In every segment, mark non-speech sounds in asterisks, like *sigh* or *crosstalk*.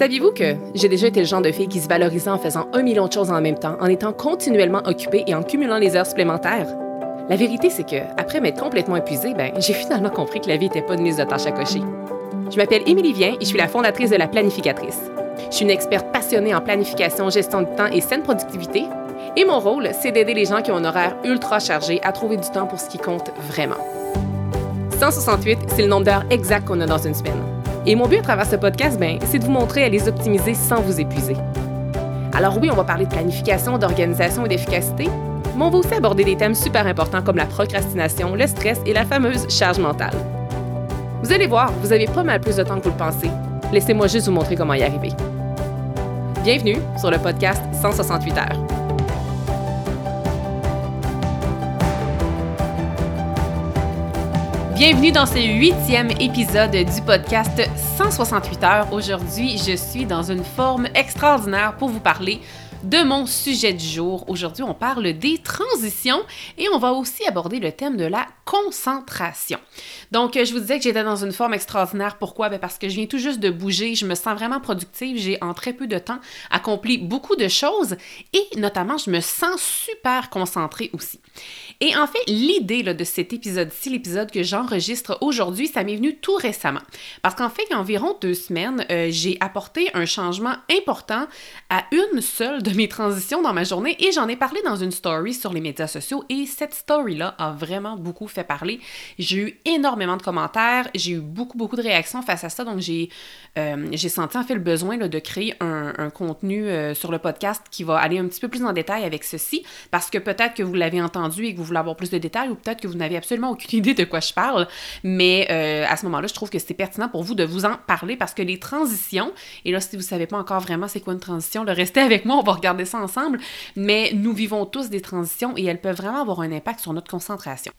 Saviez-vous que j'ai déjà été le genre de fille qui se valorisait en faisant un million de choses en même temps, en étant continuellement occupée et en cumulant les heures supplémentaires? La vérité, c'est que, après m'être complètement épuisée, ben, j'ai finalement compris que la vie n'était pas une liste de tâches à cocher. Je m'appelle Émilie Vien et je suis la fondatrice de La Planificatrice. Je suis une experte passionnée en planification, gestion du temps et saine productivité. Et mon rôle, c'est d'aider les gens qui ont un horaire ultra chargé à trouver du temps pour ce qui compte vraiment. 168, c'est le nombre d'heures exact qu'on a dans une semaine. Et mon but à travers ce podcast, ben, c'est de vous montrer à les optimiser sans vous épuiser. Alors oui, on va parler de planification, d'organisation et d'efficacité, mais on va aussi aborder des thèmes super importants comme la procrastination, le stress et la fameuse charge mentale. Vous allez voir, vous avez pas mal plus de temps que vous le pensez. Laissez-moi juste vous montrer comment y arriver. Bienvenue sur le podcast 168 heures. Bienvenue dans ce huitième épisode du podcast 168 heures. Aujourd'hui, je suis dans une forme extraordinaire pour vous parler de mon sujet du jour. Aujourd'hui, on parle des transitions et on va aussi aborder le thème de la concentration. Donc, je vous disais que j'étais dans une forme extraordinaire. Pourquoi? Ben, parce que je viens tout juste de bouger, je me sens vraiment productive, j'ai en très peu de temps accompli beaucoup de choses et notamment, je me sens super concentrée aussi. Et en fait, l'idée de cet épisode-ci, l'épisode que j'enregistre aujourd'hui, ça m'est venu tout récemment. Parce qu'en fait, il y a environ deux semaines, euh, j'ai apporté un changement important à une seule de mes transitions dans ma journée et j'en ai parlé dans une story sur les médias sociaux et cette story-là a vraiment beaucoup fait parler. J'ai eu énormément de commentaires, j'ai eu beaucoup, beaucoup de réactions face à ça, donc j'ai euh, senti en fait le besoin là, de créer un, contenu euh, sur le podcast qui va aller un petit peu plus en détail avec ceci parce que peut-être que vous l'avez entendu et que vous voulez avoir plus de détails ou peut-être que vous n'avez absolument aucune idée de quoi je parle, mais euh, à ce moment-là, je trouve que c'est pertinent pour vous de vous en parler parce que les transitions, et là, si vous ne savez pas encore vraiment c'est quoi une transition, le restez avec moi, on va regarder ça ensemble, mais nous vivons tous des transitions et elles peuvent vraiment avoir un impact sur notre concentration.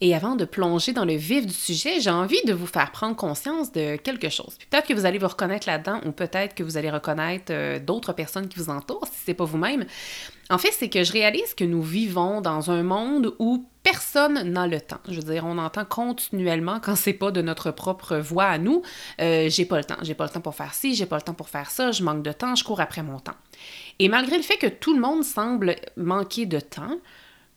Et avant de plonger dans le vif du sujet, j'ai envie de vous faire prendre conscience de quelque chose. Peut-être que vous allez vous reconnaître là-dedans ou peut-être que vous allez reconnaître euh, d'autres personnes qui vous entourent si c'est pas vous-même. En fait, c'est que je réalise que nous vivons dans un monde où personne n'a le temps. Je veux dire, on entend continuellement quand c'est pas de notre propre voix à nous, euh, j'ai pas le temps, j'ai pas le temps pour faire ci, j'ai pas le temps pour faire ça, je manque de temps, je cours après mon temps. Et malgré le fait que tout le monde semble manquer de temps,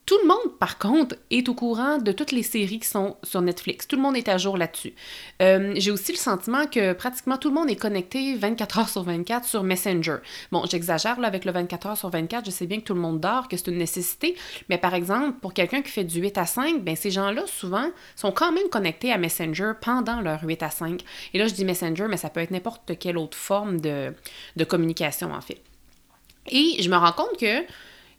tout le monde, par contre, est au courant de toutes les séries qui sont sur Netflix. Tout le monde est à jour là-dessus. Euh, j'ai aussi le sentiment que pratiquement tout le monde est connecté 24 heures sur 24 sur Messenger. Bon, j'exagère là avec le 24 heures sur 24, je sais bien que tout le monde dort, que c'est une nécessité, mais par exemple, pour quelqu'un qui fait du 8 à 5, ben ces gens-là, souvent, sont quand même connectés à Messenger pendant leur 8 à 5. Et là, je dis Messenger, mais ça peut être n'importe quelle autre forme de, de communication, en fait. Et je me rends compte que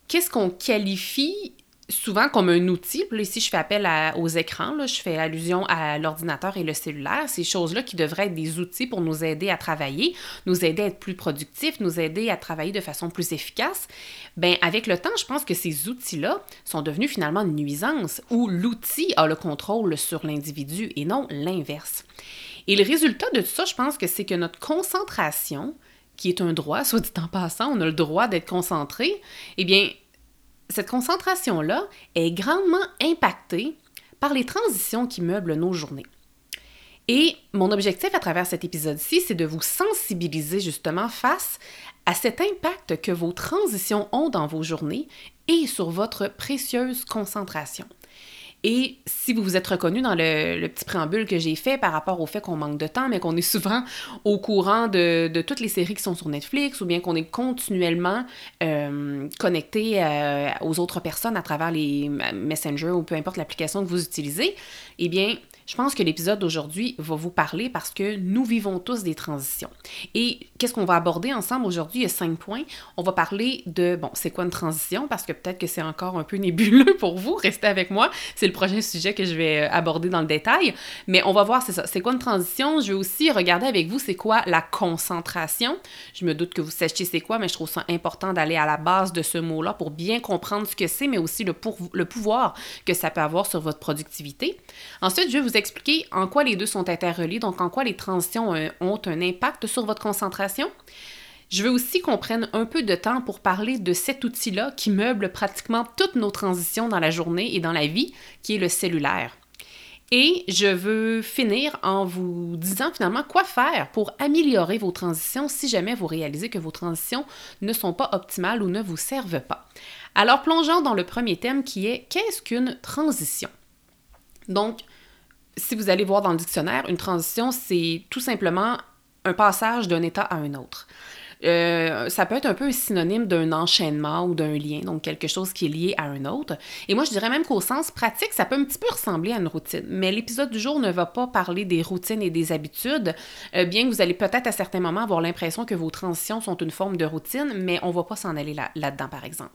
qu'est-ce qu'on qualifie souvent comme un outil. Puis ici, je fais appel aux écrans, là, je fais allusion à l'ordinateur et le cellulaire, ces choses-là qui devraient être des outils pour nous aider à travailler, nous aider à être plus productifs, nous aider à travailler de façon plus efficace. Ben avec le temps, je pense que ces outils-là sont devenus finalement une nuisance où l'outil a le contrôle sur l'individu et non l'inverse. Et le résultat de tout ça, je pense que c'est que notre concentration, qui est un droit, *laughs* soit dit en passant, on a le droit d'être concentré, eh bien, cette concentration-là est grandement impactée par les transitions qui meublent nos journées. Et mon objectif à travers cet épisode-ci, c'est de vous sensibiliser justement face à cet impact que vos transitions ont dans vos journées et sur votre précieuse concentration. Et si vous vous êtes reconnu dans le, petit préambule que j'ai fait par rapport au fait qu'on manque de temps, mais qu'on est souvent au courant de, toutes les séries qui sont sur Netflix, ou bien qu'on est continuellement euh, connecté euh, aux autres personnes à travers les Messenger ou peu importe l'application que vous utilisez, eh bien, je pense que l'épisode d'aujourd'hui va vous parler parce que nous vivons tous des transitions. Et qu'est-ce qu'on va aborder ensemble aujourd'hui? Il y a cinq points. On va parler de, bon, c'est quoi une transition? Parce que peut-être que c'est encore un peu nébuleux *laughs* pour vous. Restez avec moi. C'est le prochain sujet que je vais euh, aborder dans le détail. Mais on va voir, c'est ça. C'est quoi une transition? Je vais aussi regarder avec vous, c'est quoi la concentration? Je me doute que vous sachiez c'est quoi, mais je trouve ça important d'aller à la base de ce mot-là pour bien comprendre ce que c'est, mais aussi le, pour, le pouvoir que ça peut avoir sur votre productivité. Ensuite, je vais vous expliquer en quoi les deux sont interreliés, donc en quoi les transitions euh, ont un impact sur votre concentration. Je veux aussi qu'on prenne un peu de temps pour parler de cet outil-là qui meuble pratiquement toutes nos transitions dans la journée et dans la vie, qui est le cellulaire. Et je veux finir en vous disant finalement quoi faire pour améliorer vos transitions si jamais vous réalisez que vos transitions ne sont pas optimales ou ne vous servent pas. Alors plongeons dans le premier thème qui est qu'est-ce qu'une transition? Donc, si vous allez voir dans le dictionnaire, une transition, c'est tout simplement un passage d'un état à un autre. Euh, ça peut être un peu synonyme d'un enchaînement ou d'un lien, donc quelque chose qui est lié à un autre. Et moi, je dirais même qu'au sens pratique, ça peut un petit peu ressembler à une routine. Mais l'épisode du jour ne va pas parler des routines et des habitudes, euh, bien que vous allez peut-être à certains moments avoir l'impression que vos transitions sont une forme de routine, mais on ne va pas s'en aller là-dedans, par exemple.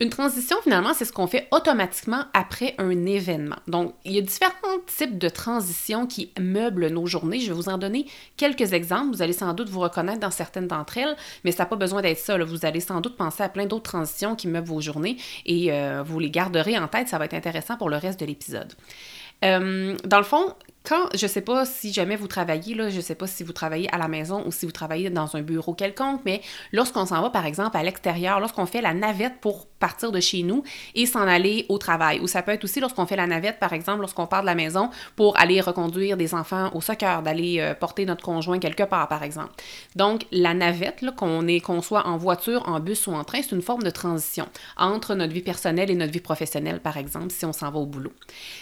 Une transition, finalement, c'est ce qu'on fait automatiquement après un événement. Donc, il y a différents types de transitions qui meublent nos journées. Je vais vous en donner quelques exemples. Vous allez sans doute vous reconnaître dans certaines d'entre elles, mais ça n'a pas besoin d'être ça. Vous allez sans doute penser à plein d'autres transitions qui meublent vos journées et euh, vous les garderez en tête. Ça va être intéressant pour le reste de l'épisode. Euh, dans le fond, quand, je sais pas si jamais vous travaillez, là, je sais pas si vous travaillez à la maison ou si vous travaillez dans un bureau quelconque, mais lorsqu'on s'en va, par exemple, à l'extérieur, lorsqu'on fait la navette pour partir de chez nous et s'en aller au travail, ou ça peut être aussi lorsqu'on fait la navette, par exemple, lorsqu'on part de la maison pour aller reconduire des enfants au soccer, d'aller euh, porter notre conjoint quelque part, par exemple. Donc, la navette, qu'on soit en voiture, en bus ou en train, c'est une forme de transition entre notre vie personnelle et notre vie professionnelle, par exemple, si on s'en va au boulot.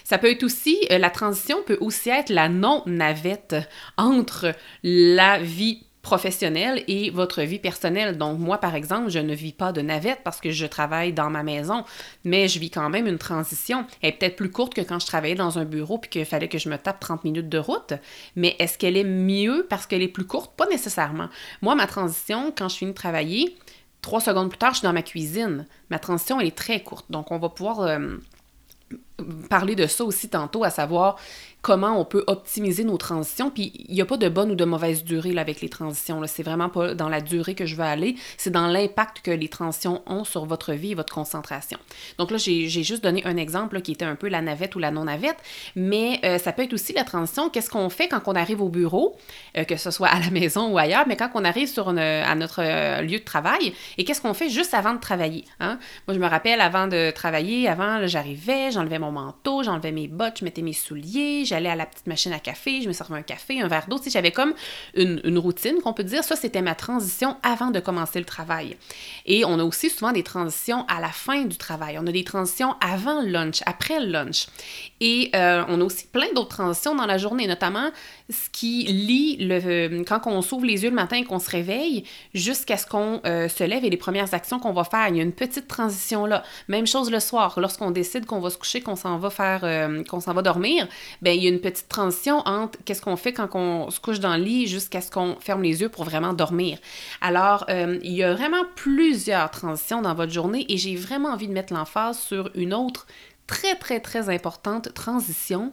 Ça peut être aussi, euh, la transition peut aussi être la non-navette entre la vie professionnelle et votre vie personnelle. Donc moi, par exemple, je ne vis pas de navette parce que je travaille dans ma maison, mais je vis quand même une transition. Elle est peut-être plus courte que quand je travaillais dans un bureau puis qu'il fallait que je me tape 30 minutes de route, mais est-ce qu'elle est mieux parce qu'elle est plus courte? Pas nécessairement. Moi, ma transition, quand je finis de travailler, trois secondes plus tard, je suis dans ma cuisine. Ma transition, elle est très courte. Donc, on va pouvoir euh, parler de ça aussi tantôt, à savoir comment on peut optimiser nos transitions. Puis il n'y a pas de bonne ou de mauvaise durée là, avec les transitions. C'est vraiment pas dans la durée que je veux aller, c'est dans l'impact que les transitions ont sur votre vie et votre concentration. Donc là, j'ai juste donné un exemple qui était un peu la navette ou la non-navette, mais euh, ça peut être aussi la transition. Qu'est-ce qu'on fait quand on arrive au bureau, euh, que ce soit à la maison ou ailleurs, mais quand on arrive sur à notre euh, lieu de travail, et qu'est-ce qu'on fait juste avant de travailler? Hein? Moi, je me rappelle, avant de travailler, avant, j'arrivais, j'enlevais mon manteau, j'enlevais mes bottes, je mettais mes souliers, j'allais à la petite machine à café, je me servais un café, un verre d'eau. Tu j'avais comme une, routine qu'on peut dire. Ça, c'était ma transition avant de commencer le travail. Et on a aussi souvent des transitions à la fin du travail. On a des transitions avant le lunch, après le lunch. Et euh, on a aussi plein d'autres transitions dans la journée, notamment ce qui lie le, euh, quand on s'ouvre les yeux le matin et qu'on se réveille jusqu'à ce qu'on euh, se lève et les premières actions qu'on va faire. Il y a une petite transition là. Même chose le soir, lorsqu'on décide qu'on va se coucher, qu'on s'en va faire, qu'on s'en va dormir, ben il y a une petite transition entre qu'est-ce qu'on fait quand on se couche dans le lit jusqu'à ce qu'on ferme les yeux pour vraiment dormir. Alors, euh, il y a vraiment plusieurs transitions dans votre journée et j'ai vraiment envie de mettre l'emphase sur une autre très, très, très importante transition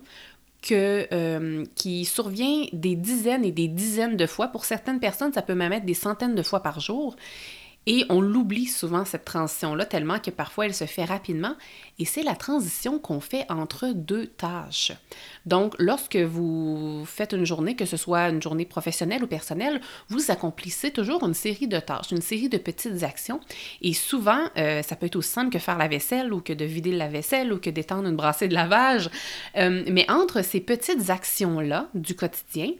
que, euh, qui survient des dizaines et des dizaines de fois. Pour certaines personnes, ça peut même être des centaines de fois par jour. Et on l'oublie souvent, cette transition-là, tellement que parfois elle se fait rapidement. Et c'est la transition qu'on fait entre deux tâches. Donc, lorsque vous faites une journée, que ce soit une journée professionnelle ou personnelle, vous accomplissez toujours une série de tâches, une série de petites actions. Et souvent, euh, ça peut être aussi simple que faire la vaisselle ou que de vider la vaisselle ou que d'étendre une brassée de lavage. Euh, mais entre ces petites actions-là du quotidien,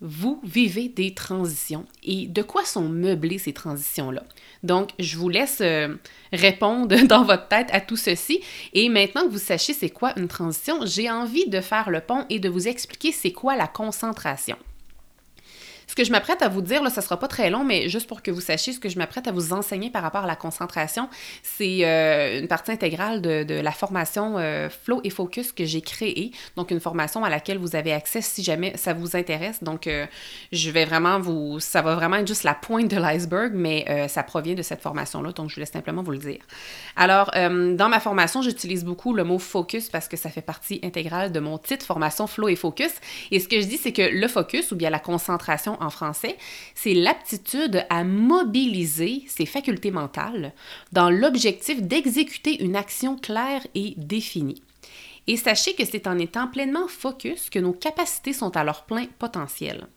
vous vivez des transitions. Et de quoi sont meublées ces transitions-là? Donc, je vous laisse euh, répondre *laughs* dans votre tête à tout ceci. Et maintenant que vous sachez c'est quoi une transition, j'ai envie de faire le pont et de vous expliquer c'est quoi la concentration. Ce que je m'apprête à vous dire, là, ça sera pas très long, mais juste pour que vous sachiez ce que je m'apprête à vous enseigner par rapport à la concentration, c'est euh, une partie intégrale de, la formation euh, Flow et Focus que j'ai créée. Donc, une formation à laquelle vous avez accès si jamais ça vous intéresse. Donc, euh, je vais vraiment vous... Ça va vraiment être juste la pointe de l'iceberg, mais ça provient de cette formation-là. Donc, je vous laisse simplement vous le dire. Alors, dans ma formation, j'utilise beaucoup le mot focus parce que ça fait partie intégrale de mon titre formation Flow et Focus. Et ce que je dis, c'est que le focus ou bien la concentration en français, c'est l'aptitude à mobiliser ses facultés mentales dans l'objectif d'exécuter une action claire et définie. Et sachez que c'est en étant pleinement focus que nos capacités sont à leur plein potentiel.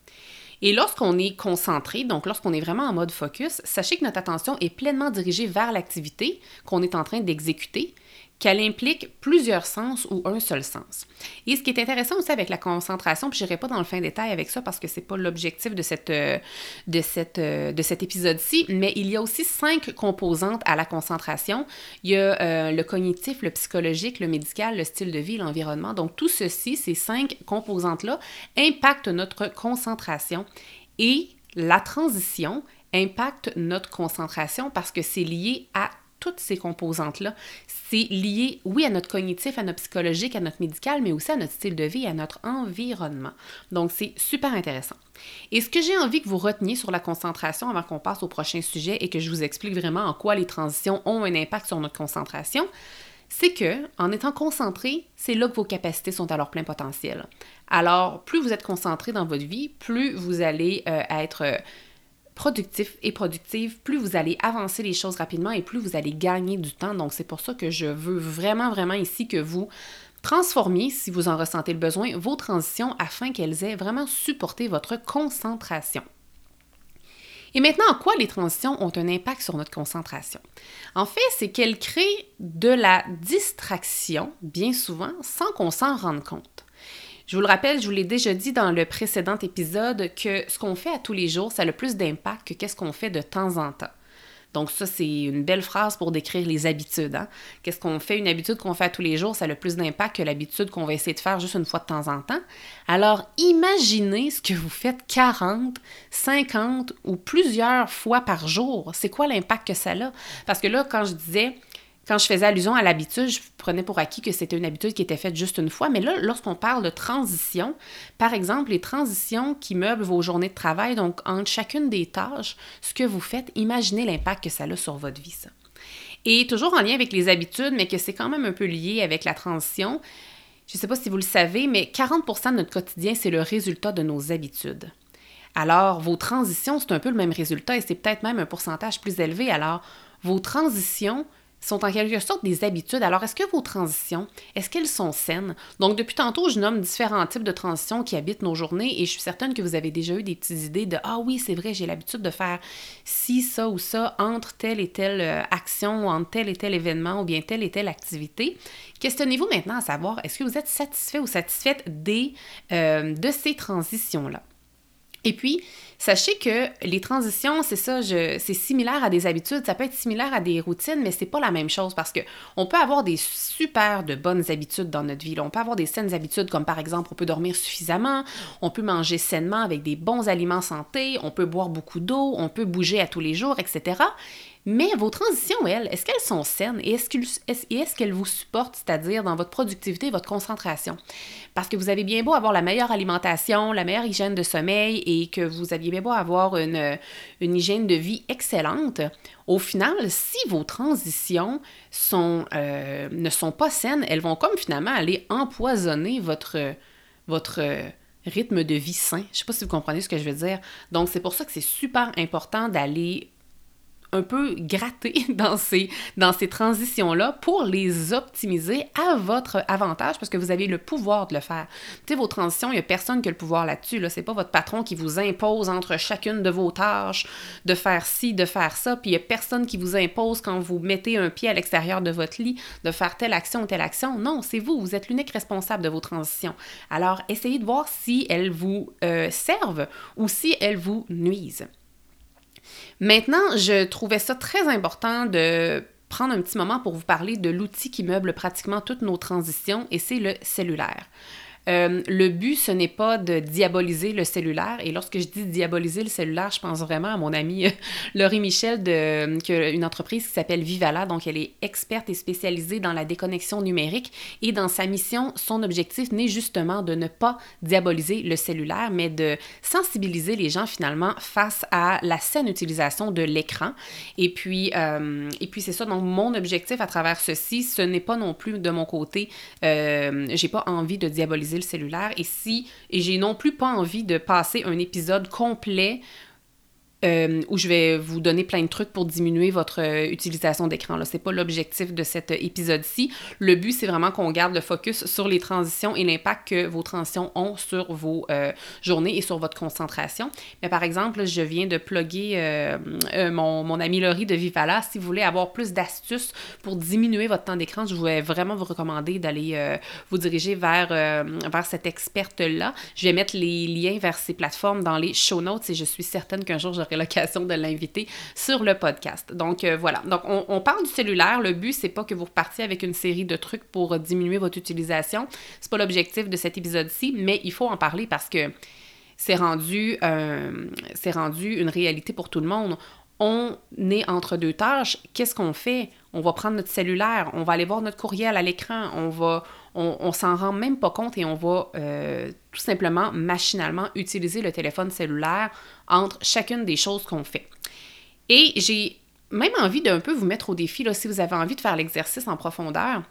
Et lorsqu'on est concentré, donc lorsqu'on est vraiment en mode focus, sachez que notre attention est pleinement dirigée vers l'activité qu'on est en train d'exécuter, qu'elle implique plusieurs sens ou un seul sens. Et ce qui est intéressant aussi avec la concentration, puis je n'irai pas dans le fin détail avec ça parce que c'est pas l'objectif de, cette, euh, de, cette, euh, de cet épisode-ci, mais il y a aussi cinq composantes à la concentration. Il y a euh, le cognitif, le psychologique, le médical, le style de vie, l'environnement. Donc tout ceci, ces cinq composantes-là, impactent notre concentration et la transition impacte notre concentration parce que c'est lié à toutes ces composantes-là. C'est lié, oui, à notre cognitif, à notre psychologique, à notre médical, mais aussi à notre style de vie, à notre environnement. Donc, c'est super intéressant. Et ce que j'ai envie que vous reteniez sur la concentration avant qu'on passe au prochain sujet et que je vous explique vraiment en quoi les transitions ont un impact sur notre concentration, c'est que en étant concentré, c'est là que vos capacités sont à leur plein potentiel. Alors, plus vous êtes concentré dans votre vie, plus vous allez euh, être euh, productif et productive, plus vous allez avancer les choses rapidement et plus vous allez gagner du temps. Donc, c'est pour ça que je veux vraiment, vraiment ici que vous transformiez, si vous en ressentez le besoin, vos transitions afin qu'elles aient vraiment supporté votre concentration. Et maintenant, en quoi les transitions ont un impact sur notre concentration? En fait, c'est qu'elles créent de la distraction, bien souvent, sans qu'on s'en rende compte. Je vous le rappelle, je vous l'ai déjà dit dans le précédent épisode que ce qu'on fait à tous les jours, ça a le plus d'impact que qu'est-ce qu'on fait de temps en temps. Donc ça, c'est une belle phrase pour décrire les habitudes. Hein. Qu'est-ce qu'on fait? Une habitude qu'on fait à tous les jours, ça a le plus d'impact que l'habitude qu'on va essayer de faire juste une fois de temps en temps. Alors imaginez ce que vous faites 40, 50 ou plusieurs fois par jour. C'est quoi l'impact que ça a? Parce que là, quand je disais quand je faisais allusion à l'habitude, je prenais pour acquis que c'était une habitude qui était faite juste une fois. Mais là, lorsqu'on parle de transition, par exemple, les transitions qui meublent vos journées de travail, donc entre chacune des tâches, ce que vous faites, imaginez l'impact que ça a sur votre vie. Et toujours en lien avec les habitudes, mais que c'est quand même un peu lié avec la transition. Je ne sais pas si vous le savez, mais 40% de notre quotidien, c'est le résultat de nos habitudes. Alors, vos transitions, c'est un peu le même résultat et c'est peut-être même un pourcentage plus élevé. Alors, vos transitions sont en quelque sorte des habitudes. Alors, est-ce que vos transitions, est-ce qu'elles sont saines? Donc, depuis tantôt, je nomme différents types de transitions qui habitent nos journées et je suis certaine que vous avez déjà eu des petites idées de Ah oui, c'est vrai, j'ai l'habitude de faire ci, ça ou ça entre telle et telle euh, action ou entre tel et tel événement ou bien telle et telle activité. Questionnez-vous maintenant à savoir est-ce que vous êtes satisfait ou satisfaite des, euh, de ces transitions-là? Et puis, sachez que les transitions, c'est ça, c'est similaire à des habitudes, ça peut être similaire à des routines, mais c'est pas la même chose parce que on peut avoir des super de bonnes habitudes dans notre vie. On peut avoir des saines habitudes comme par exemple, on peut dormir suffisamment, on peut manger sainement avec des bons aliments santé, on peut boire beaucoup d'eau, on peut bouger à tous les jours, etc. Mais vos transitions, elles, est-ce qu'elles sont saines et est-ce qu'elles vous supportent, c'est-à-dire dans votre productivité votre concentration? Parce que vous avez bien beau avoir la meilleure alimentation, la meilleure hygiène de sommeil et que vous aviez bien beau avoir une, hygiène de vie excellente, au final, si vos transitions euh, ne sont pas saines, elles vont comme finalement aller empoisonner votre rythme de vie sain. Je ne sais pas si vous comprenez ce que je veux dire. Donc, c'est pour ça que c'est super important d'aller un peu gratter *laughs* dans ces, transitions-là pour les optimiser à votre avantage parce que vous avez le pouvoir de le faire. Tu sais, vos transitions, il n'y a personne qui a le pouvoir là-dessus. Là. C'est pas votre patron qui vous impose entre chacune de vos tâches de faire ci, de faire ça, puis il n'y a personne qui vous impose quand vous mettez un pied à l'extérieur de votre lit de faire telle action ou telle action. Non, c'est vous. Vous êtes l'unique responsable de vos transitions. Alors, essayez de voir si elles vous euh, servent ou si elles vous nuisent. Maintenant, je trouvais ça très important de prendre un petit moment pour vous parler de l'outil qui meuble pratiquement toutes nos transitions et c'est le cellulaire. Euh, le but, ce n'est pas de diaboliser le cellulaire. Et lorsque je dis diaboliser le cellulaire, je pense vraiment à mon amie euh, *laughs* Laurie Michel, de, a une entreprise qui s'appelle Vivala. Donc, elle est experte et spécialisée dans la déconnexion numérique. Et dans sa mission, son objectif n'est justement de ne pas diaboliser le cellulaire, mais de sensibiliser les gens finalement face à la saine utilisation de l'écran. Et puis, euh, et puis c'est ça. Donc, mon objectif à travers ceci, ce n'est pas non plus de mon côté, euh, j'ai pas envie de diaboliser le cellulaire. Et si et j'ai non plus pas envie de passer un épisode complet euh, où je vais vous donner plein de trucs pour diminuer votre euh, utilisation d'écran. Ce n'est pas l'objectif de cet épisode-ci. Le but, c'est vraiment qu'on garde le focus sur les transitions et l'impact que vos transitions ont sur vos euh, journées et sur votre concentration. Mais par exemple, je viens de plugger mon, mon ami Laurie de Vivala. Si vous voulez avoir plus d'astuces pour diminuer votre temps d'écran, je voulais vraiment vous recommander d'aller vous diriger vers, vers cette experte-là. Je vais mettre les liens vers ces plateformes dans les show notes et je suis certaine qu'un jour, l'occasion de l'inviter sur le podcast. Donc euh, voilà. Donc on, parle du cellulaire. Le but, c'est pas que vous repartiez avec une série de trucs pour diminuer votre utilisation. C'est pas l'objectif de cet épisode-ci, mais il faut en parler parce que c'est rendu, euh, une réalité pour tout le monde on est entre deux tâches, qu'est-ce qu'on fait? On va prendre notre cellulaire, on va aller voir notre courriel à l'écran, on va, on, s'en rend même pas compte et on va euh, tout simplement machinalement utiliser le téléphone cellulaire entre chacune des choses qu'on fait. Et j'ai même envie d'un peu vous mettre au défi, si vous avez envie de faire l'exercice en profondeur,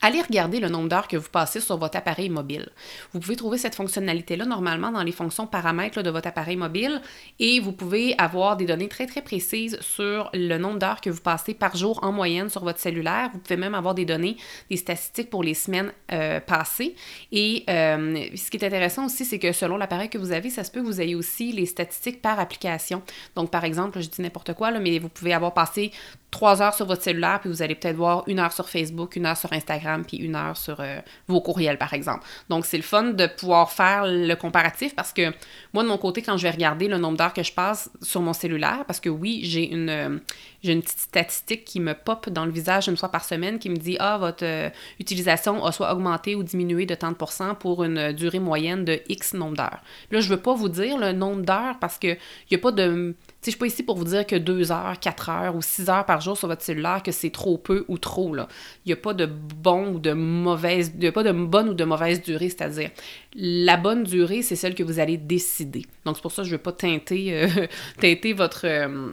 Allez regarder le nombre d'heures que vous passez sur votre appareil mobile. Vous pouvez trouver cette fonctionnalité-là normalement dans les fonctions paramètres de votre appareil mobile et vous pouvez avoir des données très très précises sur le nombre d'heures que vous passez par jour en moyenne sur votre cellulaire. Vous pouvez même avoir des données, des statistiques pour les semaines euh, passées. Et euh, ce qui est intéressant aussi, c'est que selon l'appareil que vous avez, ça se peut que vous ayez aussi les statistiques par application. Donc par exemple, je dis n'importe quoi, mais vous pouvez avoir passé trois heures sur votre cellulaire, puis vous allez peut-être voir une heure sur Facebook, une heure sur Instagram, puis une heure sur euh, vos courriels, par exemple. Donc, c'est le fun de pouvoir faire le comparatif parce que moi, de mon côté, quand je vais regarder le nombre d'heures que je passe sur mon cellulaire, parce que oui, j'ai une, euh, j'ai une petite statistique qui me pop dans le visage une fois par semaine qui me dit Ah, votre euh, utilisation a soit augmenté ou diminué de tant de pourcents pour une durée moyenne de X nombre d'heures. Là, je veux pas vous dire le nombre d'heures parce qu'il n'y a pas de je suis pas ici pour vous dire que 2 heures, 4 heures ou 6 heures par jour sur votre cellulaire, que c'est trop peu ou trop. Il n'y a pas de bon ou de mauvaise, il a pas de bonne ou de mauvaise durée, c'est-à-dire la bonne durée, c'est celle que vous allez décider. Donc c'est pour ça que je ne veux pas teinter, euh, *laughs* votre... Euh,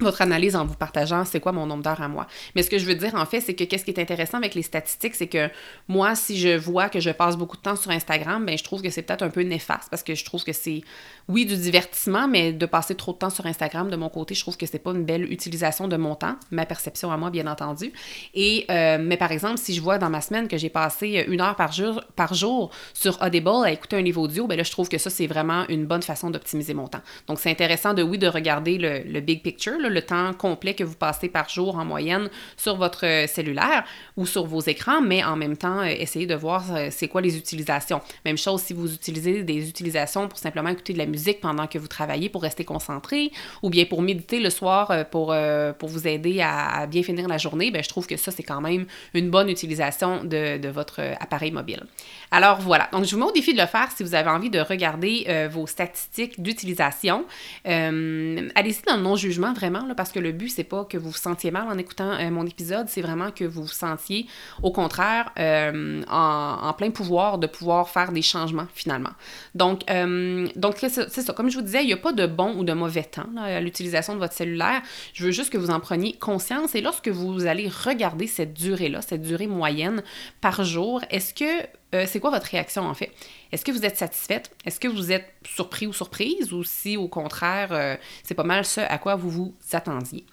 votre analyse en vous partageant c'est quoi mon nombre d'heures à moi. Mais ce que je veux dire en fait, c'est que qu'est-ce qui est intéressant avec les statistiques, c'est que moi, si je vois que je passe beaucoup de temps sur Instagram, ben je trouve que c'est peut-être un peu néfaste parce que je trouve que c'est oui du divertissement, mais de passer trop de temps sur Instagram de mon côté, je trouve que c'est pas une belle utilisation de mon temps, ma perception à moi bien entendu. Et euh, mais par exemple, si je vois dans ma semaine que j'ai passé une heure par jour par jour sur Audible à écouter un livre audio, ben là je trouve que ça c'est vraiment une bonne façon d'optimiser mon temps. Donc c'est intéressant de oui de regarder le, le big picture le temps complet que vous passez par jour en moyenne sur votre euh, cellulaire ou sur vos écrans, mais en même temps, euh, essayez de voir euh, c'est quoi les utilisations. Même chose si vous utilisez des utilisations pour simplement écouter de la musique pendant que vous travaillez pour rester concentré ou bien pour méditer le soir pour, pour vous aider à, bien finir la journée, bien, je trouve que ça, c'est quand même une bonne utilisation de, de, votre appareil mobile. Alors voilà, donc je vous mets au défi de le faire si vous avez envie de regarder vos statistiques d'utilisation. Allez-y dans le non-jugement vraiment parce que le but, c'est pas que vous vous sentiez mal en écoutant euh, mon épisode, c'est vraiment que vous vous sentiez, au contraire, euh, en, plein pouvoir de pouvoir faire des changements finalement. Donc, euh, donc c'est ça. Comme je vous disais, il n'y a pas de bon ou de mauvais temps à l'utilisation de votre cellulaire. Je veux juste que vous en preniez conscience. Et lorsque vous allez regarder cette durée-là, cette durée moyenne par jour, est-ce que c'est quoi votre réaction en fait? Est-ce que vous êtes satisfaite? Est-ce que vous êtes surpris ou surprise? Ou si au contraire, euh, c'est pas mal ce à quoi vous vous attendiez?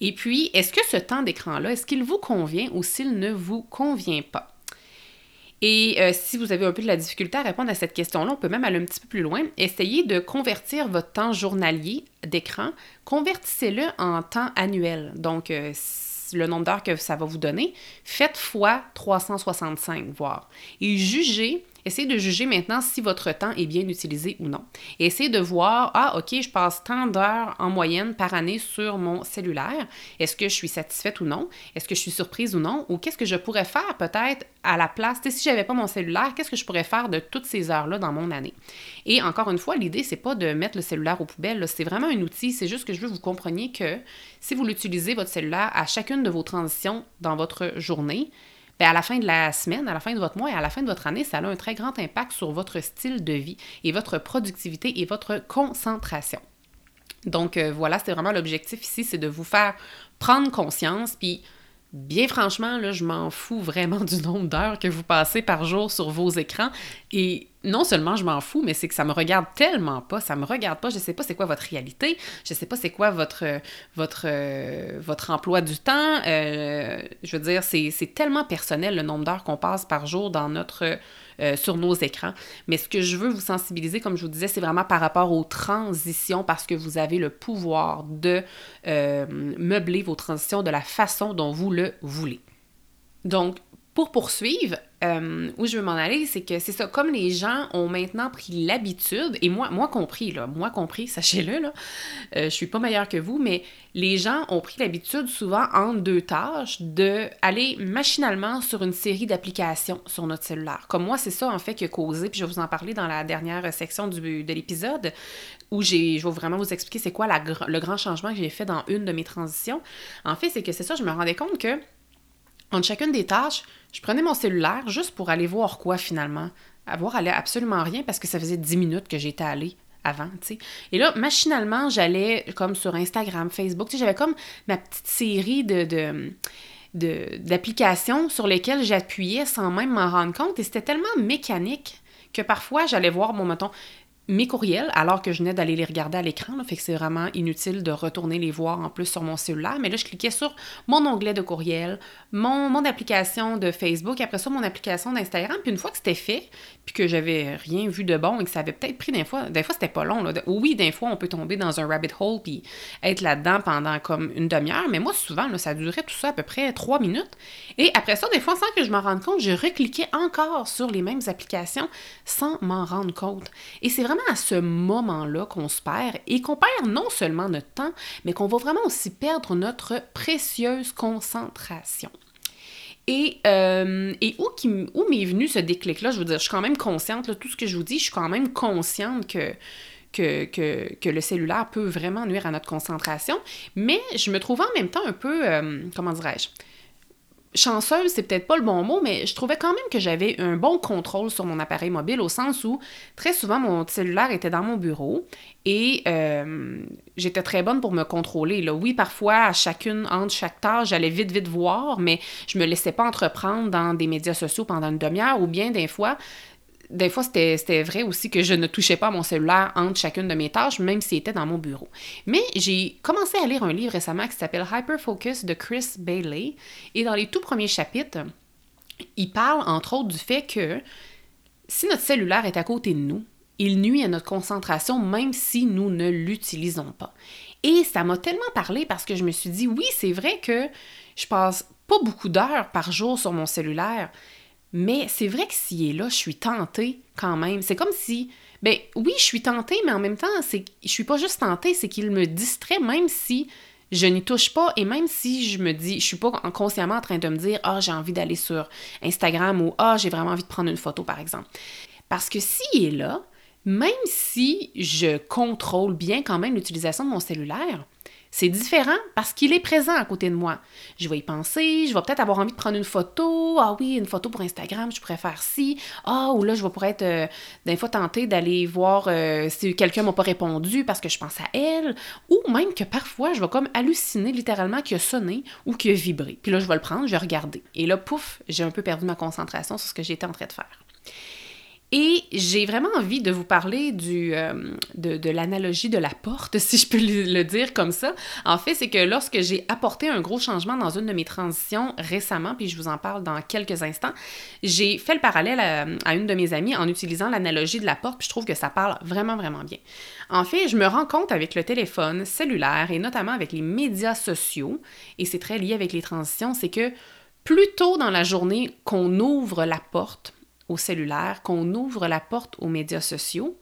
Et puis, est-ce que ce temps d'écran-là, est-ce qu'il vous convient ou s'il ne vous convient pas? Et euh, si vous avez un peu de la difficulté à répondre à cette question-là, on peut même aller un petit peu plus loin. Essayez de convertir votre temps journalier d'écran, convertissez-le en temps annuel. Donc, euh, le nombre d'heures que ça va vous donner, faites fois 365, voire. Et jugez Essayez de juger maintenant si votre temps est bien utilisé ou non. Et essayez de voir, ah, OK, je passe tant d'heures en moyenne par année sur mon cellulaire. Est-ce que je suis satisfaite ou non? Est-ce que je suis surprise ou non? Ou qu'est-ce que je pourrais faire peut-être à la place? si si j'avais pas mon cellulaire, qu'est-ce que je pourrais faire de toutes ces heures-là dans mon année? Et encore une fois, l'idée, c'est pas de mettre le cellulaire aux poubelles. C'est vraiment un outil. C'est juste que je veux que vous compreniez que si vous l'utilisez, votre cellulaire, à chacune de vos transitions dans votre journée, Bien, à la fin de la semaine, à la fin de votre mois et à la fin de votre année, ça a un très grand impact sur votre style de vie et votre productivité et votre concentration. Donc euh, voilà, c'est vraiment l'objectif ici, c'est de vous faire prendre conscience, puis bien franchement, là, je m'en fous vraiment *laughs* du nombre d'heures que vous passez par jour sur vos écrans et non seulement je m'en fous, mais c'est que ça me regarde tellement pas, ça me regarde pas, je sais pas c'est quoi votre réalité, je sais pas c'est quoi votre, votre, euh, votre emploi du temps, euh, je veux dire, c'est tellement personnel le nombre d'heures qu'on passe par jour dans notre, euh, sur nos écrans. Mais ce que je veux vous sensibiliser, comme je vous disais, c'est vraiment par rapport aux transitions, parce que vous avez le pouvoir de meubler vos transitions de la façon dont vous le voulez. Donc, pour poursuivre, euh, où je veux m'en aller, c'est que c'est ça, comme les gens ont maintenant pris l'habitude, et moi, moi compris, là, moi compris, sachez-le, là, euh, je suis pas meilleure que vous, mais les gens ont pris l'habitude souvent en deux tâches de aller machinalement sur une série d'applications sur notre cellulaire. Comme moi, c'est ça en fait qui a causé, puis je vais vous en parler dans la dernière section de l'épisode, où j'ai, je vais vraiment vous expliquer c'est quoi le grand changement que j'ai fait dans une de mes transitions. En fait, c'est que c'est ça, je me rendais compte que entre chacune des tâches, je prenais mon cellulaire juste pour aller voir quoi finalement. Avoir allait absolument rien parce que ça faisait 10 minutes que j'étais allée avant, tu. Et là, machinalement, j'allais comme sur Instagram, Facebook, j'avais comme ma petite série de, d'applications sur lesquelles j'appuyais sans même m'en rendre compte et c'était tellement mécanique que parfois j'allais voir, bon, mettons, mes courriels alors que je venais d'aller les regarder à l'écran. Fait que c'est vraiment inutile de retourner les voir en plus sur mon cellulaire. Mais là, je cliquais sur mon onglet de courriel, mon, application de Facebook, après ça, mon application d'Instagram. Puis une fois que c'était fait, puis que j'avais rien vu de bon et que ça avait peut-être pris des fois, des fois c'était pas long. Oui, des fois, on peut tomber dans un rabbit hole puis être là-dedans pendant comme une demi-heure. Mais moi, souvent, ça durait tout ça à peu près trois minutes. Et après ça, des fois, sans que je m'en rende compte, je recliquais encore sur les mêmes applications sans m'en rendre compte. Et c'est vraiment à ce moment-là qu'on se perd et qu'on perd non seulement notre temps, mais qu'on va vraiment aussi perdre notre précieuse concentration. Et, euh, et où, qui, où m'est venu ce déclic-là? Je veux dire, je suis quand même consciente, là, tout ce que je vous dis, je suis quand même consciente que, que, que, que, le cellulaire peut vraiment nuire à notre concentration, mais je me trouve en même temps un peu, euh, comment dirais-je, chanceuse, c'est peut-être pas le bon mot, mais je trouvais quand même que j'avais un bon contrôle sur mon appareil mobile au sens où très souvent mon cellulaire était dans mon bureau et euh, j'étais très bonne pour me contrôler. Là. Oui, parfois, à chacune, entre chaque tâche, j'allais vite, vite voir, mais je me laissais pas entreprendre dans des médias sociaux pendant une demi-heure ou bien des fois, des fois, c'était vrai aussi que je ne touchais pas mon cellulaire entre chacune de mes tâches, même s'il était dans mon bureau. Mais j'ai commencé à lire un livre récemment qui s'appelle Hyper Focus de Chris Bailey. Et dans les tout premiers chapitres, il parle entre autres du fait que si notre cellulaire est à côté de nous, il nuit à notre concentration même si nous ne l'utilisons pas. Et ça m'a tellement parlé parce que je me suis dit, oui, c'est vrai que je passe pas beaucoup d'heures par jour sur mon cellulaire, mais c'est vrai que s'il est là, je suis tentée quand même. C'est comme si, ben oui, je suis tentée, mais en même temps, c'est, je suis pas juste tentée, c'est qu'il me distrait même si je n'y touche pas et même si je me dis, je suis pas consciemment en train de me dire, ah, j'ai envie d'aller sur Instagram ou ah, j'ai vraiment envie de prendre une photo, par exemple. Parce que s'il est là, même si je contrôle bien quand même l'utilisation de mon cellulaire, c'est différent parce qu'il est présent à côté de moi. Je vais y penser, je vais peut-être avoir envie de prendre une photo. Ah oui, une photo pour Instagram, je pourrais faire ci. Ah, ou là, je vais pourrais être euh, d'un fois tentée d'aller voir euh, si quelqu'un m'a pas répondu parce que je pense à elle. Ou même que parfois, je vais comme halluciner littéralement qu'il a sonné ou qu'il a vibré. Puis là, je vais le prendre, je vais regarder. Et là, pouf, j'ai un peu perdu ma concentration sur ce que j'étais en train de faire. Et j'ai vraiment envie de vous parler euh, de, l'analogie de la porte, *laughs* si je peux le, dire comme ça. En fait, c'est que lorsque j'ai apporté un gros changement dans une de mes transitions récemment, puis je vous en parle dans quelques instants, j'ai fait le parallèle à, une de mes amies en utilisant l'analogie de la porte, puis je trouve que ça parle vraiment, vraiment bien. En fait, je me rends compte avec le téléphone cellulaire et notamment avec les médias sociaux, et c'est très lié avec les transitions, c'est que plus tôt dans la journée qu'on ouvre la porte, au cellulaire, qu'on ouvre la porte aux médias sociaux,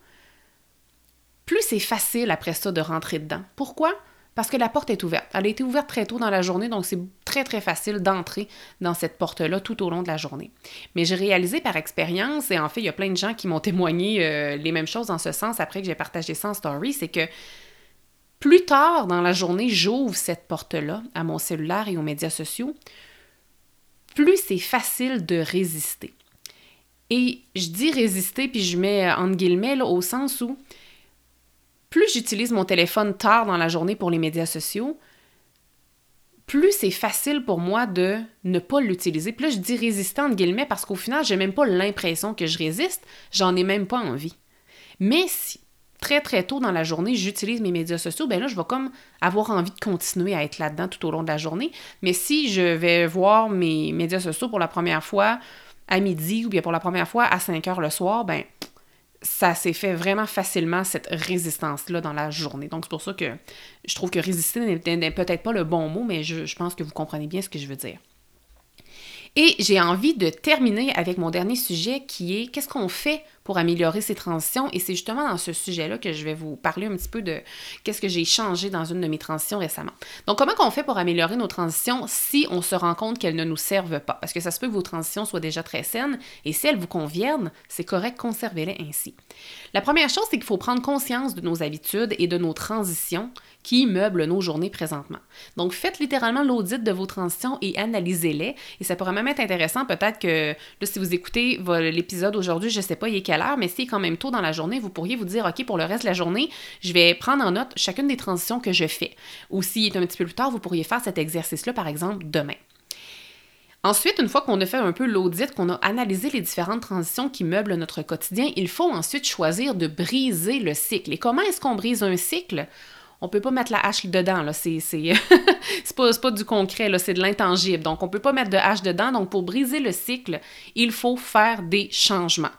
plus c'est facile après ça de rentrer dedans. Pourquoi? Parce que la porte est ouverte. Elle a été ouverte très tôt dans la journée, donc c'est très très facile d'entrer dans cette porte-là tout au long de la journée. Mais j'ai réalisé par expérience, et en fait, il y a plein de gens qui m'ont témoigné euh, les mêmes choses dans ce sens après que j'ai partagé ça en story, c'est que plus tard dans la journée, j'ouvre cette porte-là à mon cellulaire et aux médias sociaux, plus c'est facile de résister. Et je dis résister, puis je mets euh, entre guillemets au sens où plus j'utilise mon téléphone tard dans la journée pour les médias sociaux, plus c'est facile pour moi de ne pas l'utiliser. Là, je dis résistant entre guillemets parce qu'au final, j'ai même pas l'impression que je résiste, j'en ai même pas envie. Mais si très très tôt dans la journée, j'utilise mes médias sociaux, ben là, je vais comme avoir envie de continuer à être là-dedans tout au long de la journée. Mais si je vais voir mes médias sociaux pour la première fois à midi ou bien pour la première fois à 5 heures le soir, ben ça s'est fait vraiment facilement, cette résistance-là, dans la journée. Donc, c'est pour ça que je trouve que résister n'est peut-être pas le bon mot, mais je, je pense que vous comprenez bien ce que je veux dire. Et j'ai envie de terminer avec mon dernier sujet qui est qu'est-ce qu'on fait pour améliorer ces transitions. Et c'est justement dans ce sujet-là que je vais vous parler un petit peu de qu'est-ce que j'ai changé dans une de mes transitions récemment. Donc, comment qu'on fait pour améliorer nos transitions si on se rend compte qu'elles ne nous servent pas? Parce que ça se peut que vos transitions soient déjà très saines et si elles vous conviennent, c'est correct, conservez-les ainsi. La première chose, c'est qu'il faut prendre conscience de nos habitudes et de nos transitions qui meublent nos journées présentement. Donc, faites littéralement l'audit de vos transitions et analysez-les. Et ça pourrait même être intéressant, peut-être que, là, si vous écoutez l'épisode aujourd'hui, je sais pas, il est mais si quand même tôt dans la journée, vous pourriez vous dire, OK, pour le reste de la journée, je vais prendre en note chacune des transitions que je fais. Ou s'il est un petit peu plus tard, vous pourriez faire cet exercice-là, par exemple, demain. Ensuite, une fois qu'on a fait un peu l'audit, qu'on a analysé les différentes transitions qui meublent notre quotidien, il faut ensuite choisir de briser le cycle. Et comment est-ce qu'on brise un cycle? on peut pas mettre la hache dedans, là. C'est, c'est, *laughs* pas, pas, du concret. C'est de l'intangible. Donc, on peut pas mettre de hache dedans. Donc, pour briser le cycle, il faut faire des changements.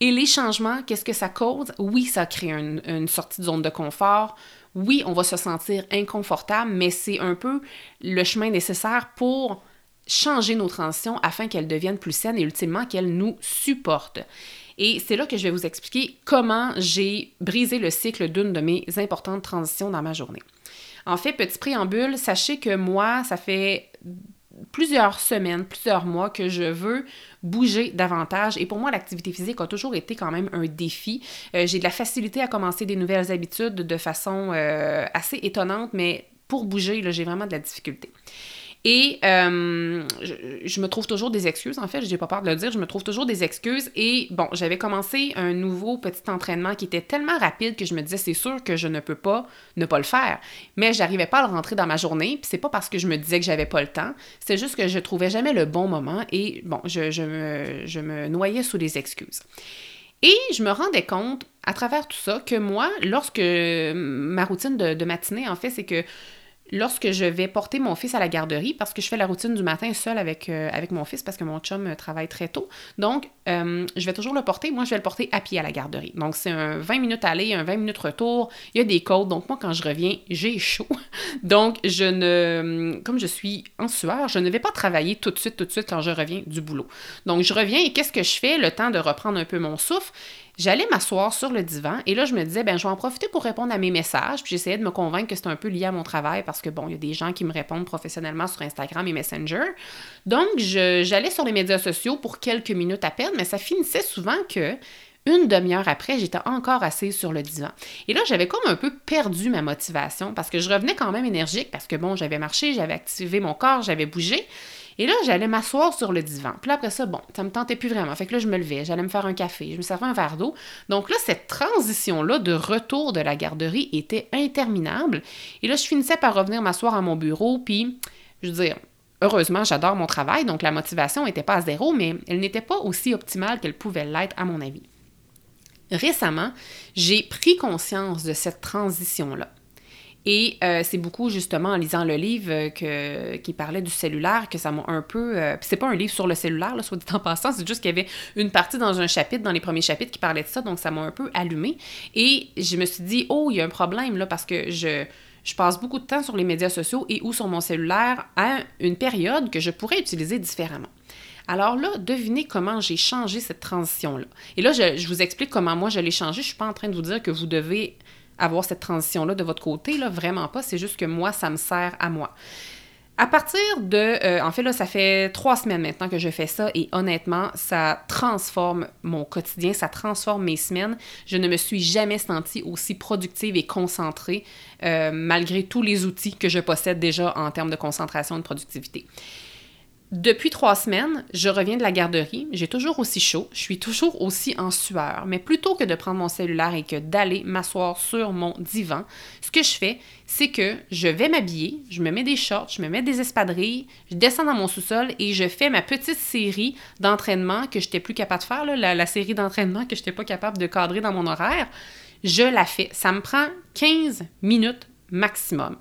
Et les changements, qu'est-ce que ça cause? Oui, ça crée une, sortie de zone de confort. Oui, on va se sentir inconfortable, mais c'est un peu le chemin nécessaire pour changer nos transitions afin qu'elles deviennent plus saines et ultimement qu'elles nous supportent. Et c'est là que je vais vous expliquer comment j'ai brisé le cycle d'une de mes importantes transitions dans ma journée. En fait, petit préambule, sachez que moi, ça fait plusieurs semaines, plusieurs mois que je veux bouger davantage. Et pour moi, l'activité physique a toujours été quand même un défi. Euh, j'ai de la facilité à commencer des nouvelles habitudes de façon euh, assez étonnante, mais pour bouger, j'ai vraiment de la difficulté. Et euh, je, me trouve toujours des excuses, en fait, j'ai pas peur de le dire, je me trouve toujours des excuses. Et bon, j'avais commencé un nouveau petit entraînement qui était tellement rapide que je me disais, c'est sûr que je ne peux pas ne pas le faire. Mais j'arrivais pas à le rentrer dans ma journée, puis c'est pas parce que je me disais que j'avais pas le temps, c'est juste que je trouvais jamais le bon moment et bon, je, je, me, je noyais sous les excuses. Et je me rendais compte, à travers tout ça, que moi, lorsque ma routine de matinée, en fait, c'est que lorsque je vais porter mon fils à la garderie, parce que je fais la routine du matin seule avec, euh, mon fils, parce que mon chum euh, travaille très tôt. Donc, euh, je vais toujours le porter. Moi, je vais le porter à pied à la garderie. Donc, c'est un 20 minutes aller, un 20 minutes retour. Il y a des côtes. Donc, moi, quand je reviens, j'ai chaud. *laughs* Donc, je ne. Comme je suis en sueur, je ne vais pas travailler tout de suite, tout de suite quand je reviens du boulot. Donc, je reviens et qu'est-ce que je fais? Le temps de reprendre un peu mon souffle. J'allais m'asseoir sur le divan et là, je me disais, ben, je vais en profiter pour répondre à mes messages. Puis j'essayais de me convaincre que c'est un peu lié à mon travail parce que, bon, il y a des gens qui me répondent professionnellement sur Instagram et Messenger. Donc, j'allais sur les médias sociaux pour quelques minutes à peine, mais ça finissait souvent que une demi-heure après, j'étais encore assise sur le divan. Et là, j'avais comme un peu perdu ma motivation parce que je revenais quand même énergique parce que bon, j'avais marché, j'avais activé mon corps, j'avais bougé. Et là, j'allais m'asseoir sur le divan. Puis là, après ça, bon, ça me tentait plus vraiment. Fait que là, je me levais, j'allais me faire un café, je me servais un verre d'eau. Donc là, cette transition-là de retour de la garderie était interminable. Et là, je finissais par revenir m'asseoir à mon bureau, puis, je veux dire, Heureusement, j'adore mon travail, donc la motivation n'était pas à zéro, mais elle n'était pas aussi optimale qu'elle pouvait l'être à mon avis. Récemment, j'ai pris conscience de cette transition-là. Et euh, c'est beaucoup justement en lisant le livre euh, qui parlait du cellulaire que ça m'a un peu. Euh, c'est pas un livre sur le cellulaire, là, soit dit en passant, c'est juste qu'il y avait une partie dans un chapitre, dans les premiers chapitres, qui parlait de ça, donc ça m'a un peu allumé. Et je me suis dit, oh, il y a un problème là, parce que je, passe beaucoup de temps sur les médias sociaux et ou sur mon cellulaire à une période que je pourrais utiliser différemment. Alors là, devinez comment j'ai changé cette transition-là. Et là, je, je, vous explique comment moi je l'ai changé. Je suis pas en train de vous dire que vous devez avoir cette transition-là de votre côté, là, vraiment pas. C'est juste que moi, ça me sert à moi. À partir de, euh, en fait là, ça fait trois semaines maintenant que je fais ça et honnêtement, ça transforme mon quotidien, ça transforme mes semaines. Je ne me suis jamais sentie aussi productive et concentrée euh, malgré tous les outils que je possède déjà en termes de concentration et de productivité. Depuis trois semaines, je reviens de la garderie, j'ai toujours aussi chaud, je suis toujours aussi en sueur, mais plutôt que de prendre mon cellulaire et que d'aller m'asseoir sur mon divan, ce que je fais, c'est que je vais m'habiller, je me mets des shorts, je me mets des espadrilles, je descends dans mon sous-sol et je fais ma petite série d'entraînement que je n'étais plus capable de faire, la, la série d'entraînement que je n'étais pas capable de cadrer dans mon horaire. Je la fais. Ça me prend 15 minutes maximum.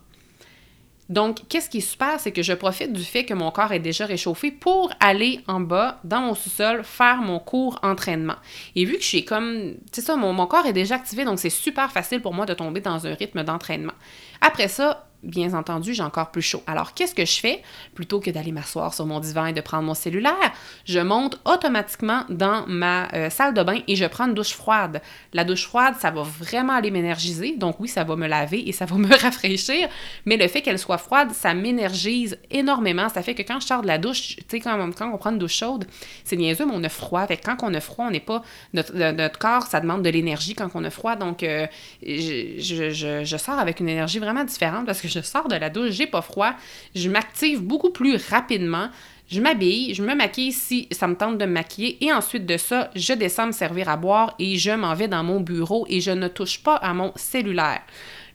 Donc, qu'est-ce qui est super, c'est que je profite du fait que mon corps est déjà réchauffé pour aller en bas, dans mon sous-sol, faire mon cours entraînement. Et vu que je suis comme, c'est ça, mon corps est déjà activé, donc c'est super facile pour moi de tomber dans un rythme d'entraînement. Après ça, bien entendu, j'ai encore plus chaud. Alors, qu'est-ce que je fais? Plutôt que d'aller m'asseoir sur mon divan et de prendre mon cellulaire, je monte automatiquement dans ma euh, salle de bain et je prends une douche froide. La douche froide, ça va vraiment aller m'énergiser. Donc oui, ça va me laver et ça va *laughs* me rafraîchir. Mais le fait qu'elle soit froide, ça m'énergise énormément. Ça fait que quand je sors de la douche, tu sais, quand, quand, on prend une douche chaude, c'est niaiseux, mais on a froid. Fait quand on a froid, on n'est pas... Notre, corps, ça demande de l'énergie quand on a froid. Donc, euh, je, je, je sors avec une énergie vraiment différente parce que je sors de la douche, j'ai pas froid, je m'active beaucoup plus rapidement. Je m'habille, je me maquille si ça me tente de me maquiller et ensuite de ça, je descends me servir à boire et je m'en vais dans mon bureau et je ne touche pas à mon cellulaire.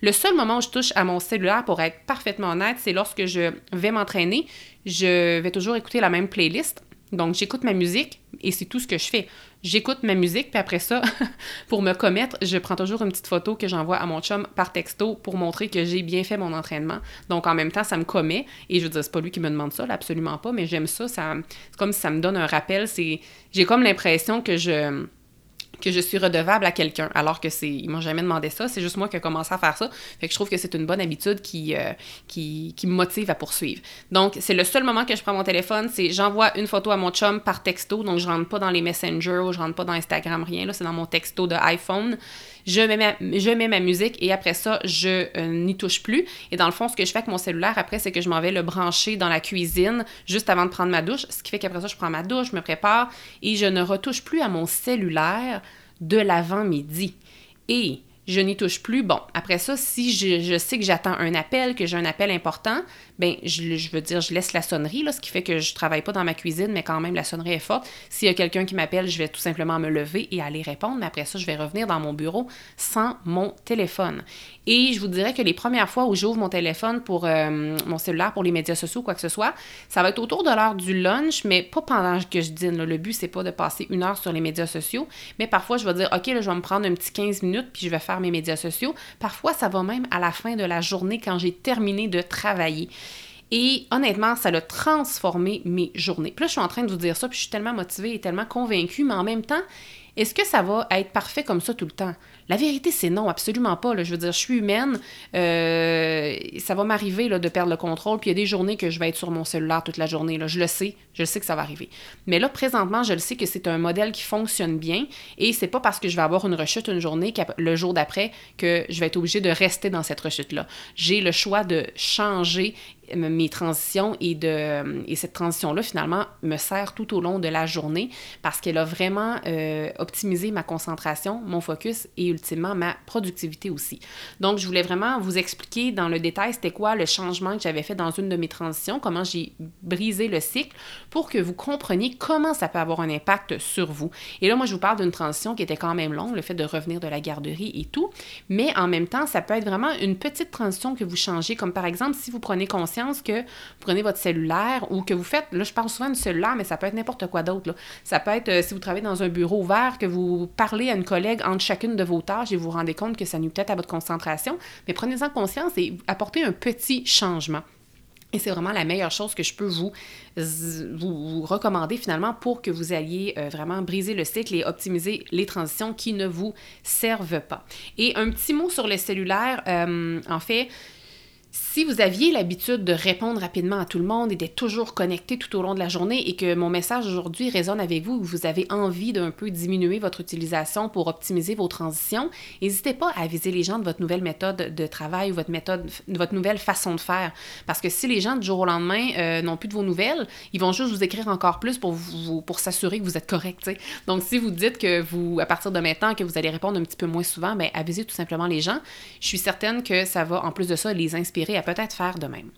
Le seul moment où je touche à mon cellulaire, pour être parfaitement honnête, c'est lorsque je vais m'entraîner. Je vais toujours écouter la même playlist. Donc, j'écoute ma musique et c'est tout ce que je fais. J'écoute ma musique, puis après ça, *laughs* pour me commettre, je prends toujours une petite photo que j'envoie à mon chum par texto pour montrer que j'ai bien fait mon entraînement. Donc, en même temps, ça me commet. Et je veux dire, c'est pas lui qui me demande ça, absolument pas, mais j'aime ça. c'est comme si ça me donne un rappel. J'ai comme l'impression que je que je suis redevable à quelqu'un, alors que c'est, ils m'ont jamais demandé ça, c'est juste moi qui ai commencé à faire ça. Fait que je trouve que c'est une bonne habitude qui, euh, me motive à poursuivre. Donc, c'est le seul moment que je prends mon téléphone, c'est j'envoie une photo à mon chum par texto, donc je rentre pas dans les messengers ou je rentre pas dans Instagram, rien, là, c'est dans mon texto de iPhone. Je mets, ma, musique et après ça, je euh, n'y touche plus. Et dans le fond, ce que je fais avec mon cellulaire après, c'est que je m'en vais le brancher dans la cuisine juste avant de prendre ma douche, ce qui fait qu'après ça, je prends ma douche, je me prépare et je ne retouche plus à mon cellulaire de l'avant-midi. Et je n'y touche plus. Bon, après ça, si je sais que j'attends un appel, que j'ai un appel important, ben je, je, veux dire, je laisse la sonnerie, là, ce qui fait que je travaille pas dans ma cuisine, mais quand même la sonnerie est forte. S'il y a quelqu'un qui m'appelle, je vais tout simplement me lever et aller répondre, mais après ça, je vais revenir dans mon bureau sans mon téléphone. Et je vous dirais que les premières fois où j'ouvre mon téléphone pour euh, mon cellulaire, pour les médias sociaux, quoi que ce soit, ça va être autour de l'heure du lunch, mais pas pendant que je dîne. Le but, c'est pas de passer une heure sur les médias sociaux, mais parfois, je vais dire, OK, là, je vais me prendre un petit 15 minutes, puis je vais faire mes médias sociaux. Parfois, ça va même à la fin de la journée quand j'ai terminé de travailler. Et honnêtement, ça a transformé mes journées. Puis là, je suis en train de vous dire ça, puis je suis tellement motivée et tellement convaincue, mais en même temps, est-ce que ça va être parfait comme ça tout le temps? La vérité, c'est non, absolument pas. Je veux dire, je suis humaine. Euh, ça va m'arriver de perdre le contrôle. Puis il y a des journées que je vais être sur mon cellulaire toute la journée. Là. Je le sais. Je le sais que ça va arriver. Mais là, présentement, je le sais que c'est un modèle qui fonctionne bien. Et c'est pas parce que je vais avoir une rechute une journée, le jour d'après, que je vais être obligée de rester dans cette rechute-là. J'ai le choix de changer mes transitions et, de, et cette transition-là, finalement, me sert tout au long de la journée parce qu'elle a vraiment euh, optimisé ma concentration, mon focus et ultimement ma productivité aussi. Donc, je voulais vraiment vous expliquer dans le détail c'était quoi le changement que j'avais fait dans une de mes transitions, comment j'ai brisé le cycle pour que vous compreniez comment ça peut avoir un impact sur vous. Et là, moi, je vous parle d'une transition qui était quand même longue, le fait de revenir de la garderie et tout, mais en même temps, ça peut être vraiment une petite transition que vous changez, comme par exemple si vous prenez conscience que vous prenez votre cellulaire ou que vous faites, là, je parle souvent du cellulaire, mais ça peut être n'importe quoi d'autre. Ça peut être euh, si vous travaillez dans un bureau ouvert, que vous parlez à une collègue entre chacune de vos tâches et vous vous rendez compte que ça nuit peut-être à votre concentration, mais prenez-en conscience et apportez un petit changement. Et c'est vraiment la meilleure chose que je peux vous, vous, recommander finalement pour que vous alliez euh, vraiment briser le cycle et optimiser les transitions qui ne vous servent pas. Et un petit mot sur le cellulaire, euh, en fait, si vous aviez l'habitude de répondre rapidement à tout le monde et d'être toujours connecté tout au long de la journée et que mon message aujourd'hui résonne avec vous, vous avez envie d'un peu diminuer votre utilisation pour optimiser vos transitions, n'hésitez pas à aviser les gens de votre nouvelle méthode de travail ou votre méthode, de votre nouvelle façon de faire. Parce que si les gens du jour au lendemain euh, n'ont plus de vos nouvelles, ils vont juste vous écrire encore plus pour pour s'assurer que vous êtes correct. Donc si vous dites que vous, à partir de maintenant, que vous allez répondre un petit peu moins souvent, ben avisez tout simplement les gens. Je suis certaine que ça va en plus de ça les inspirer à peut-être faire de même.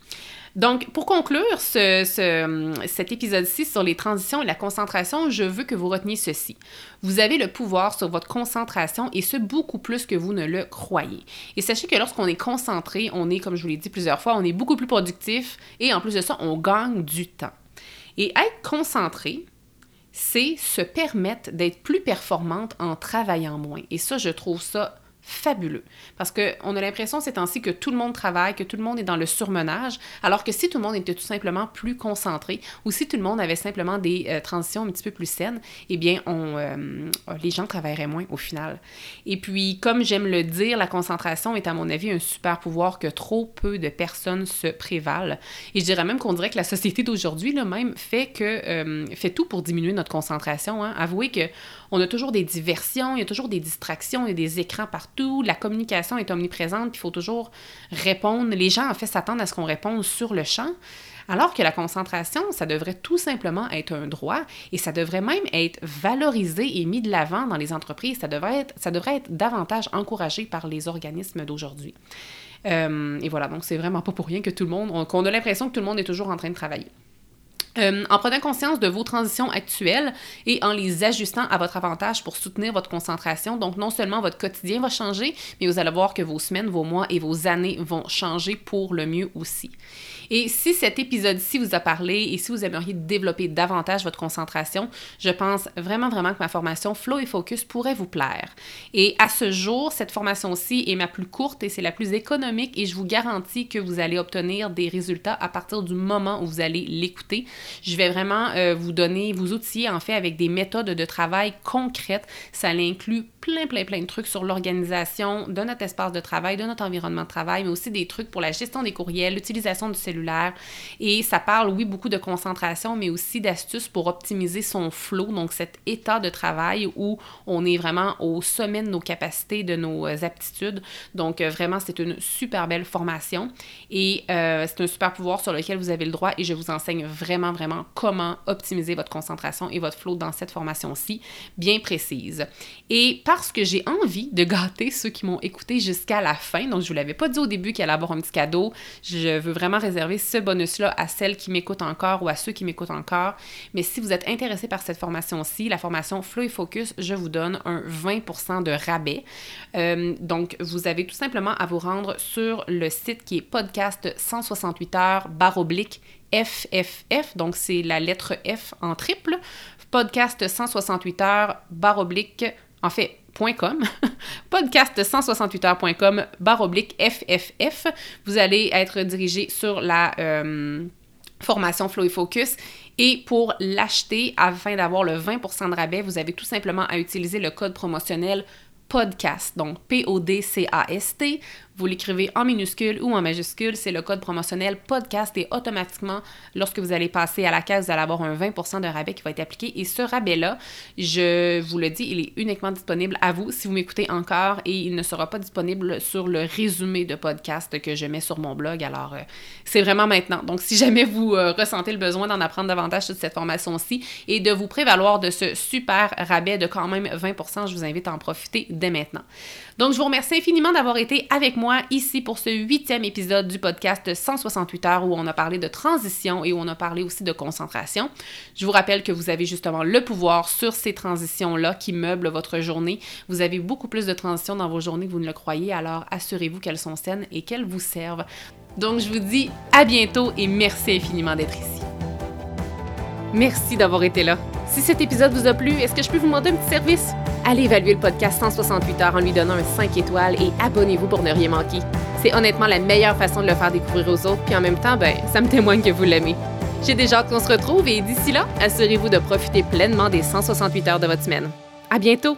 Donc, pour conclure ce, cet épisode-ci sur les transitions et la concentration, je veux que vous reteniez ceci. Vous avez le pouvoir sur votre concentration et ce, beaucoup plus que vous ne le croyez. Et sachez que lorsqu'on est concentré, on est, comme je vous l'ai dit plusieurs fois, on est beaucoup plus productif et en plus de ça, on gagne du temps. Et être concentré, c'est se permettre d'être plus performante en travaillant moins. Et ça, je trouve ça fabuleux. Parce qu'on a l'impression ces temps-ci que tout le monde travaille, que tout le monde est dans le surmenage, alors que si tout le monde était tout simplement plus concentré ou si tout le monde avait simplement des euh, transitions un petit peu plus saines, eh bien, on, euh, les gens travailleraient moins au final. Et puis, comme j'aime le dire, la concentration est à mon avis un super pouvoir que trop peu de personnes se prévalent. Et je dirais même qu'on dirait que la société d'aujourd'hui, même, fait, que, euh, fait tout pour diminuer notre concentration. Hein. Avouez qu'on a toujours des diversions, il y a toujours des distractions, il y a des écrans partout la communication est omniprésente, il faut toujours répondre. Les gens, en fait, s'attendent à ce qu'on réponde sur le champ. Alors que la concentration, ça devrait tout simplement être un droit et ça devrait même être valorisé et mis de l'avant dans les entreprises. Ça devrait être, ça devrait être davantage encouragé par les organismes d'aujourd'hui. Euh, et voilà, donc c'est vraiment pas pour rien que tout le monde, qu'on a l'impression que tout le monde est toujours en train de travailler. Euh, en prenant conscience de vos transitions actuelles et en les ajustant à votre avantage pour soutenir votre concentration. Donc, non seulement votre quotidien va changer, mais vous allez voir que vos semaines, vos mois et vos années vont changer pour le mieux aussi. Et si cet épisode-ci vous a parlé et si vous aimeriez développer davantage votre concentration, je pense vraiment, vraiment que ma formation Flow et Focus pourrait vous plaire. Et à ce jour, cette formation-ci est ma plus courte et c'est la plus économique et je vous garantis que vous allez obtenir des résultats à partir du moment où vous allez l'écouter. Je vais vraiment euh, vous donner, vous outiller en fait avec des méthodes de travail concrètes. Ça inclut plein, plein, plein de trucs sur l'organisation de notre espace de travail, de notre environnement de travail, mais aussi des trucs pour la gestion des courriels, l'utilisation du cellulaire. Et ça parle, oui, beaucoup de concentration, mais aussi d'astuces pour optimiser son flow, donc cet état de travail où on est vraiment au sommet de nos capacités, de nos euh, aptitudes. Donc, euh, vraiment, c'est une super belle formation et euh, c'est un super pouvoir sur lequel vous avez le droit et je vous enseigne vraiment, vraiment comment optimiser votre concentration et votre flow dans cette formation-ci, bien précise. Et par parce que j'ai envie de gâter ceux qui m'ont écouté jusqu'à la fin. Donc, je vous l'avais pas dit au début qu'il allait avoir un petit cadeau. Je veux vraiment réserver ce bonus-là à celles qui m'écoutent encore ou à ceux qui m'écoutent encore. Mais si vous êtes intéressé par cette formation-ci, la formation Flow et Focus, je vous donne un 20% de rabais. Euh, donc, vous avez tout simplement à vous rendre sur le site qui est podcast 168 heures barre oblique FFF, donc c'est la lettre F en triple, podcast 168 heures barre oblique, en fait, *laughs* podcast168heures.com barre oblique FFF. Vous allez être dirigé sur la euh, formation Flow et Focus. Et pour l'acheter, afin d'avoir le 20% de rabais, vous avez tout simplement à utiliser le code promotionnel podcast, donc P-O-D-C-A-S-T. Vous l'écrivez en minuscule ou en majuscule, c'est le code promotionnel podcast et automatiquement, lorsque vous allez passer à la caisse, vous allez avoir un 20% de rabais qui va être appliqué. Et ce rabais-là, je vous le dis, il est uniquement disponible à vous si vous m'écoutez encore et il ne sera pas disponible sur le résumé de podcast que je mets sur mon blog. Alors, euh, c'est vraiment maintenant. Donc, si jamais vous euh, ressentez le besoin d'en apprendre davantage sur cette formation-ci et de vous prévaloir de ce super rabais de quand même 20%, je vous invite à en profiter dès maintenant. Donc, je vous remercie infiniment d'avoir été avec ici pour ce huitième épisode du podcast 168 heures où on a parlé de transition et où on a parlé aussi de concentration. Je vous rappelle que vous avez justement le pouvoir sur ces transitions-là qui meublent votre journée. Vous avez beaucoup plus de transitions dans vos journées que vous ne le croyez, alors assurez-vous qu'elles sont saines et qu'elles vous servent. Donc, je vous dis à bientôt et merci infiniment d'être ici. Merci d'avoir été là. Si cet épisode vous a plu, est-ce que je peux vous demander un petit service? Allez évaluer le podcast 168 heures en lui donnant un 5 étoiles et abonnez-vous pour ne rien manquer. C'est honnêtement la meilleure façon de le faire découvrir aux autres, puis en même temps, ben, ça me témoigne que vous l'aimez. J'ai déjà hâte qu'on se retrouve et d'ici là, assurez-vous de profiter pleinement des 168 heures de votre semaine. À bientôt!